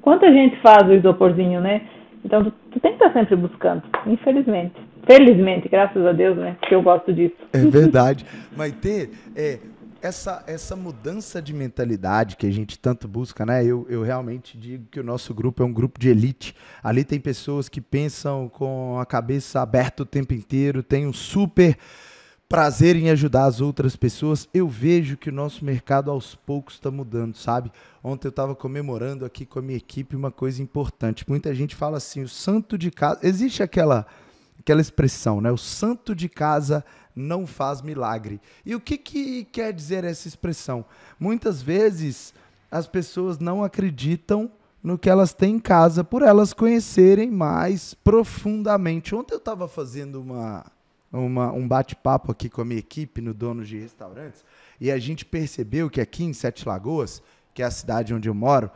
Quanta gente faz o isoporzinho, né? Então, tu, tu, tem que estar tá sempre buscando, infelizmente. Felizmente, graças a Deus, né? Que eu gosto disso.
É verdade. Maite, é, essa, essa mudança de mentalidade que a gente tanto busca, né? Eu, eu realmente digo que o nosso grupo é um grupo de elite. Ali tem pessoas que pensam com a cabeça aberta o tempo inteiro, tem um super prazer em ajudar as outras pessoas. Eu vejo que o nosso mercado aos poucos está mudando, sabe? Ontem eu estava comemorando aqui com a minha equipe uma coisa importante. Muita gente fala assim: o santo de casa. Existe aquela aquela expressão, né? O santo de casa não faz milagre. E o que, que quer dizer essa expressão? Muitas vezes as pessoas não acreditam no que elas têm em casa por elas conhecerem mais profundamente. Ontem eu estava fazendo uma, uma, um bate-papo aqui com a minha equipe no Donos de Restaurantes e a gente percebeu que aqui em Sete Lagoas, que é a cidade onde eu moro,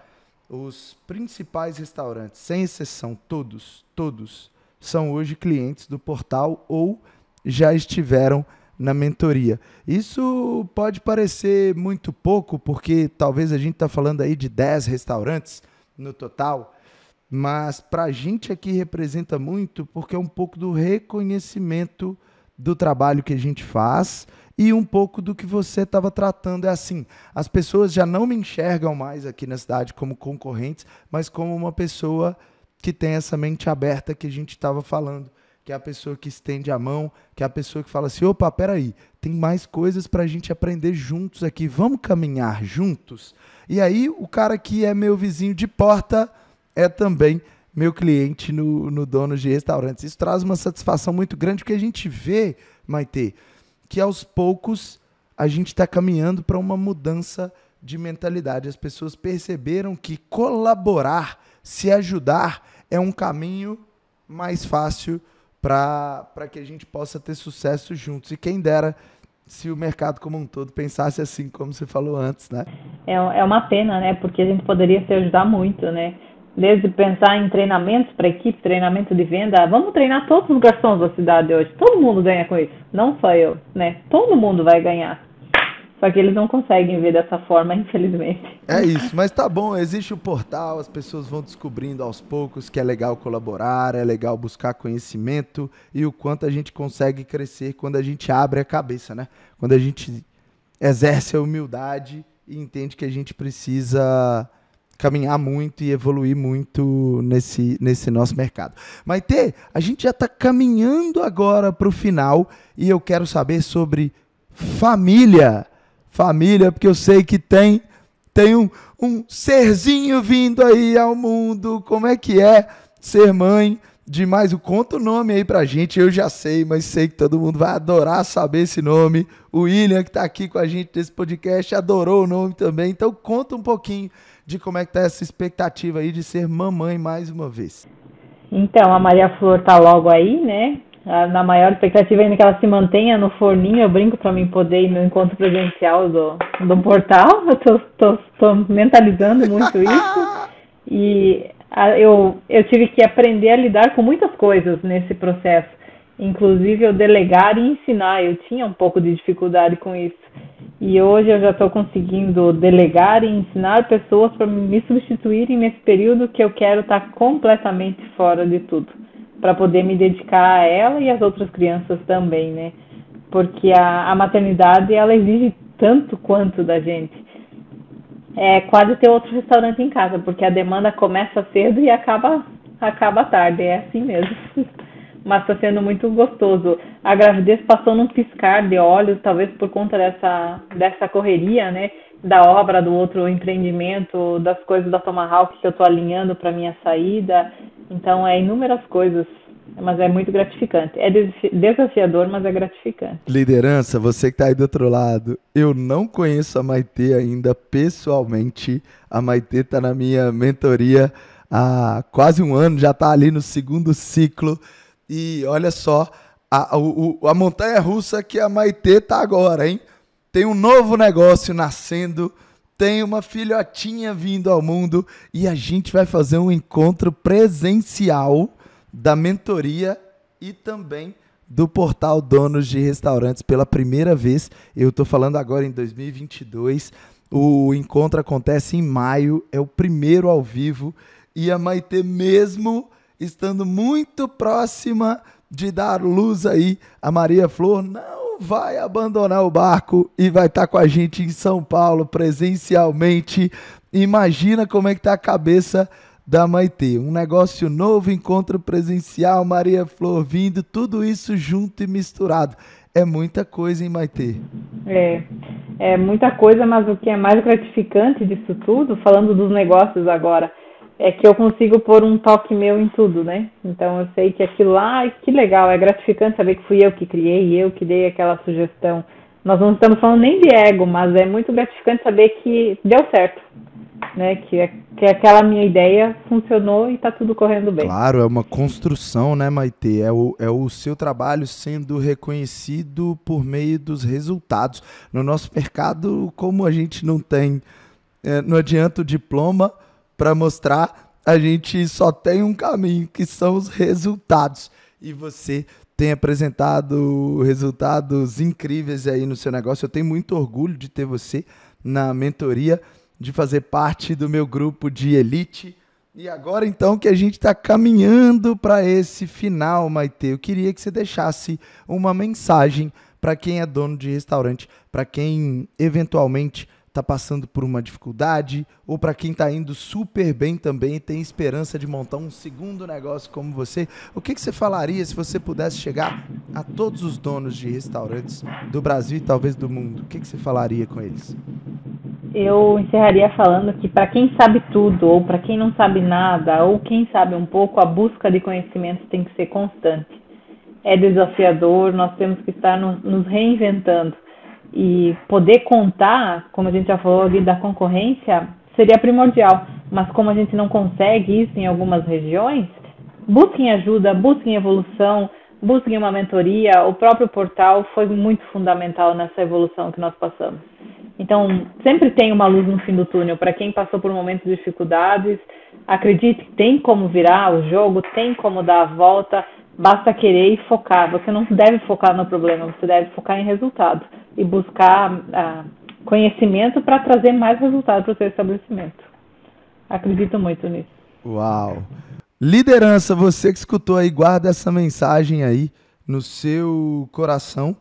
os principais restaurantes, sem exceção, todos, todos, são hoje clientes do portal ou já estiveram na mentoria. Isso pode parecer muito pouco, porque talvez a gente está falando aí de 10 restaurantes no total, mas para a gente aqui representa muito, porque é um pouco do reconhecimento do trabalho que a gente faz e um pouco do que você estava tratando. É assim, as pessoas já não me enxergam mais aqui na cidade como concorrentes, mas como uma pessoa que tem essa mente aberta que a gente estava falando que é a pessoa que estende a mão, que é a pessoa que fala assim: opa, peraí, tem mais coisas para a gente aprender juntos aqui, vamos caminhar juntos. E aí, o cara que é meu vizinho de porta é também meu cliente no, no Donos de Restaurantes. Isso traz uma satisfação muito grande, porque a gente vê, Maite, que aos poucos a gente está caminhando para uma mudança de mentalidade. As pessoas perceberam que colaborar, se ajudar, é um caminho mais fácil para que a gente possa ter sucesso juntos. E quem dera se o mercado como um todo pensasse assim, como você falou antes, né?
É, é uma pena, né? Porque a gente poderia se ajudar muito, né? Desde pensar em treinamentos para equipe, treinamento de venda, vamos treinar todos os garçons da cidade hoje. Todo mundo ganha com isso, não só eu, né? Todo mundo vai ganhar. Só que eles não conseguem ver dessa forma, infelizmente.
É isso, mas tá bom, existe o portal, as pessoas vão descobrindo aos poucos que é legal colaborar, é legal buscar conhecimento e o quanto a gente consegue crescer quando a gente abre a cabeça, né? Quando a gente exerce a humildade e entende que a gente precisa caminhar muito e evoluir muito nesse, nesse nosso mercado. Maite, a gente já está caminhando agora para o final e eu quero saber sobre família família, porque eu sei que tem tem um, um serzinho vindo aí ao mundo. Como é que é ser mãe de mais? Conta o nome aí pra gente. Eu já sei, mas sei que todo mundo vai adorar saber esse nome. O William, que tá aqui com a gente nesse podcast, adorou o nome também. Então conta um pouquinho de como é que tá essa expectativa aí de ser mamãe mais uma vez.
Então, a Maria Flor tá logo aí, né? Na maior expectativa ainda que ela se mantenha no forninho, eu brinco para mim poder ir no encontro presencial do, do portal, eu tô, tô, tô mentalizando muito isso, e a, eu, eu tive que aprender a lidar com muitas coisas nesse processo, inclusive eu delegar e ensinar, eu tinha um pouco de dificuldade com isso, e hoje eu já estou conseguindo delegar e ensinar pessoas para me substituírem nesse período que eu quero estar tá completamente fora de tudo para poder me dedicar a ela e às outras crianças também, né? Porque a, a maternidade ela exige tanto quanto da gente. É quase ter outro restaurante em casa, porque a demanda começa cedo e acaba acaba tarde, é assim mesmo. Mas está sendo muito gostoso. A gravidez passou num piscar de olhos, talvez por conta dessa, dessa correria, né? Da obra, do outro empreendimento, das coisas da Tomahawk que eu estou alinhando para minha saída. Então, é inúmeras coisas, mas é muito gratificante. É desafiador, mas é gratificante.
Liderança, você que está aí do outro lado, eu não conheço a Maitê ainda pessoalmente. A Maitê está na minha mentoria há quase um ano, já está ali no segundo ciclo. E olha só, a, a, a montanha russa que a Maitê está agora, hein? Tem um novo negócio nascendo tem uma filhotinha vindo ao mundo e a gente vai fazer um encontro presencial da mentoria e também do portal Donos de Restaurantes pela primeira vez. Eu estou falando agora em 2022. O encontro acontece em maio, é o primeiro ao vivo e a Maite mesmo estando muito próxima de dar luz aí a Maria Flor não vai abandonar o barco e vai estar tá com a gente em São Paulo presencialmente. Imagina como é que tá a cabeça da Maitê. Um negócio novo, encontro presencial, Maria Flor vindo, tudo isso junto e misturado. É muita coisa, hein, Maitê?
É, é muita coisa, mas o que é mais gratificante disso tudo, falando dos negócios agora, é que eu consigo pôr um toque meu em tudo, né? Então eu sei que aquilo lá, que legal, é gratificante saber que fui eu que criei, eu que dei aquela sugestão. Nós não estamos falando nem de ego, mas é muito gratificante saber que deu certo, né? Que, que aquela minha ideia funcionou e está tudo correndo bem.
Claro, é uma construção, né, Maite? É o, é o seu trabalho sendo reconhecido por meio dos resultados. No nosso mercado, como a gente não tem, é, não adianta o diploma, para mostrar, a gente só tem um caminho, que são os resultados. E você tem apresentado resultados incríveis aí no seu negócio. Eu tenho muito orgulho de ter você na mentoria, de fazer parte do meu grupo de elite. E agora então que a gente está caminhando para esse final, Maite, eu queria que você deixasse uma mensagem para quem é dono de restaurante, para quem eventualmente está passando por uma dificuldade, ou para quem está indo super bem também e tem esperança de montar um segundo negócio como você, o que, que você falaria se você pudesse chegar a todos os donos de restaurantes do Brasil e talvez do mundo? O que, que você falaria com eles?
Eu encerraria falando que para quem sabe tudo, ou para quem não sabe nada, ou quem sabe um pouco, a busca de conhecimento tem que ser constante. É desafiador, nós temos que estar nos reinventando e poder contar, como a gente já falou ali da concorrência, seria primordial. Mas como a gente não consegue isso em algumas regiões, busquem ajuda, busquem evolução, busquem uma mentoria. O próprio portal foi muito fundamental nessa evolução que nós passamos. Então, sempre tem uma luz no fim do túnel. Para quem passou por momentos de dificuldades, acredite tem como virar o jogo, tem como dar a volta, basta querer e focar. Você não deve focar no problema, você deve focar em resultado e buscar uh, conhecimento para trazer mais resultado para o seu estabelecimento. Acredito muito nisso.
Uau! Liderança, você que escutou aí, guarda essa mensagem aí no seu coração.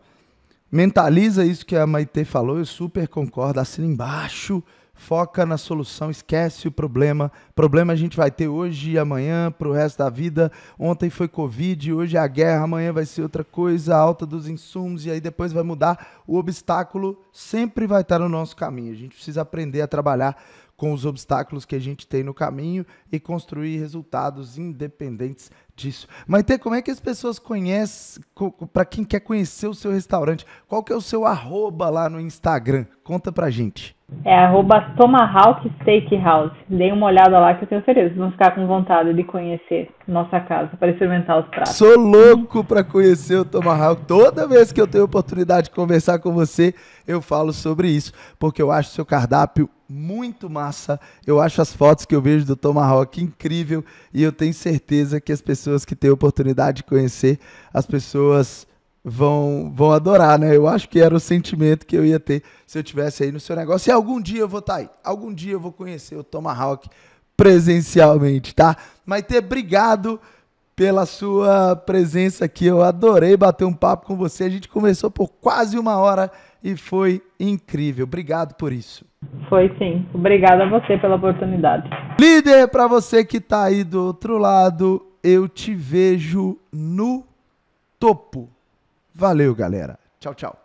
Mentaliza isso que a Maite falou, eu super concordo. Assina embaixo foca na solução, esquece o problema. Problema a gente vai ter hoje e amanhã para o resto da vida. Ontem foi Covid, hoje é a guerra, amanhã vai ser outra coisa, alta dos insumos, e aí depois vai mudar. O obstáculo sempre vai estar no nosso caminho. A gente precisa aprender a trabalhar com os obstáculos que a gente tem no caminho e construir resultados independentes disso. Mas tem como é que as pessoas conhecem, para quem quer conhecer o seu restaurante, qual que é o seu arroba lá no Instagram? Conta pra gente.
É arroba Tomahawk Steakhouse. Dê uma olhada lá que eu tenho certeza. Vão ficar com vontade de conhecer nossa casa para experimentar os pratos.
Sou louco para conhecer o Tomahawk. Toda vez que eu tenho oportunidade de conversar com você, eu falo sobre isso, porque eu acho seu cardápio muito massa. Eu acho as fotos que eu vejo do Tomahawk incrível e eu tenho certeza que as pessoas que têm oportunidade de conhecer, as pessoas vão vão adorar, né? Eu acho que era o sentimento que eu ia ter se eu tivesse aí no seu negócio. E algum dia eu vou estar tá aí. Algum dia eu vou conhecer o Tomahawk presencialmente, tá? Maite, obrigado pela sua presença aqui. Eu adorei bater um papo com você. A gente conversou por quase uma hora e foi incrível. Obrigado por isso.
Foi sim. Obrigada a você pela oportunidade.
Líder, para você que está aí do outro lado, eu te vejo no topo. Valeu, galera. Tchau, tchau.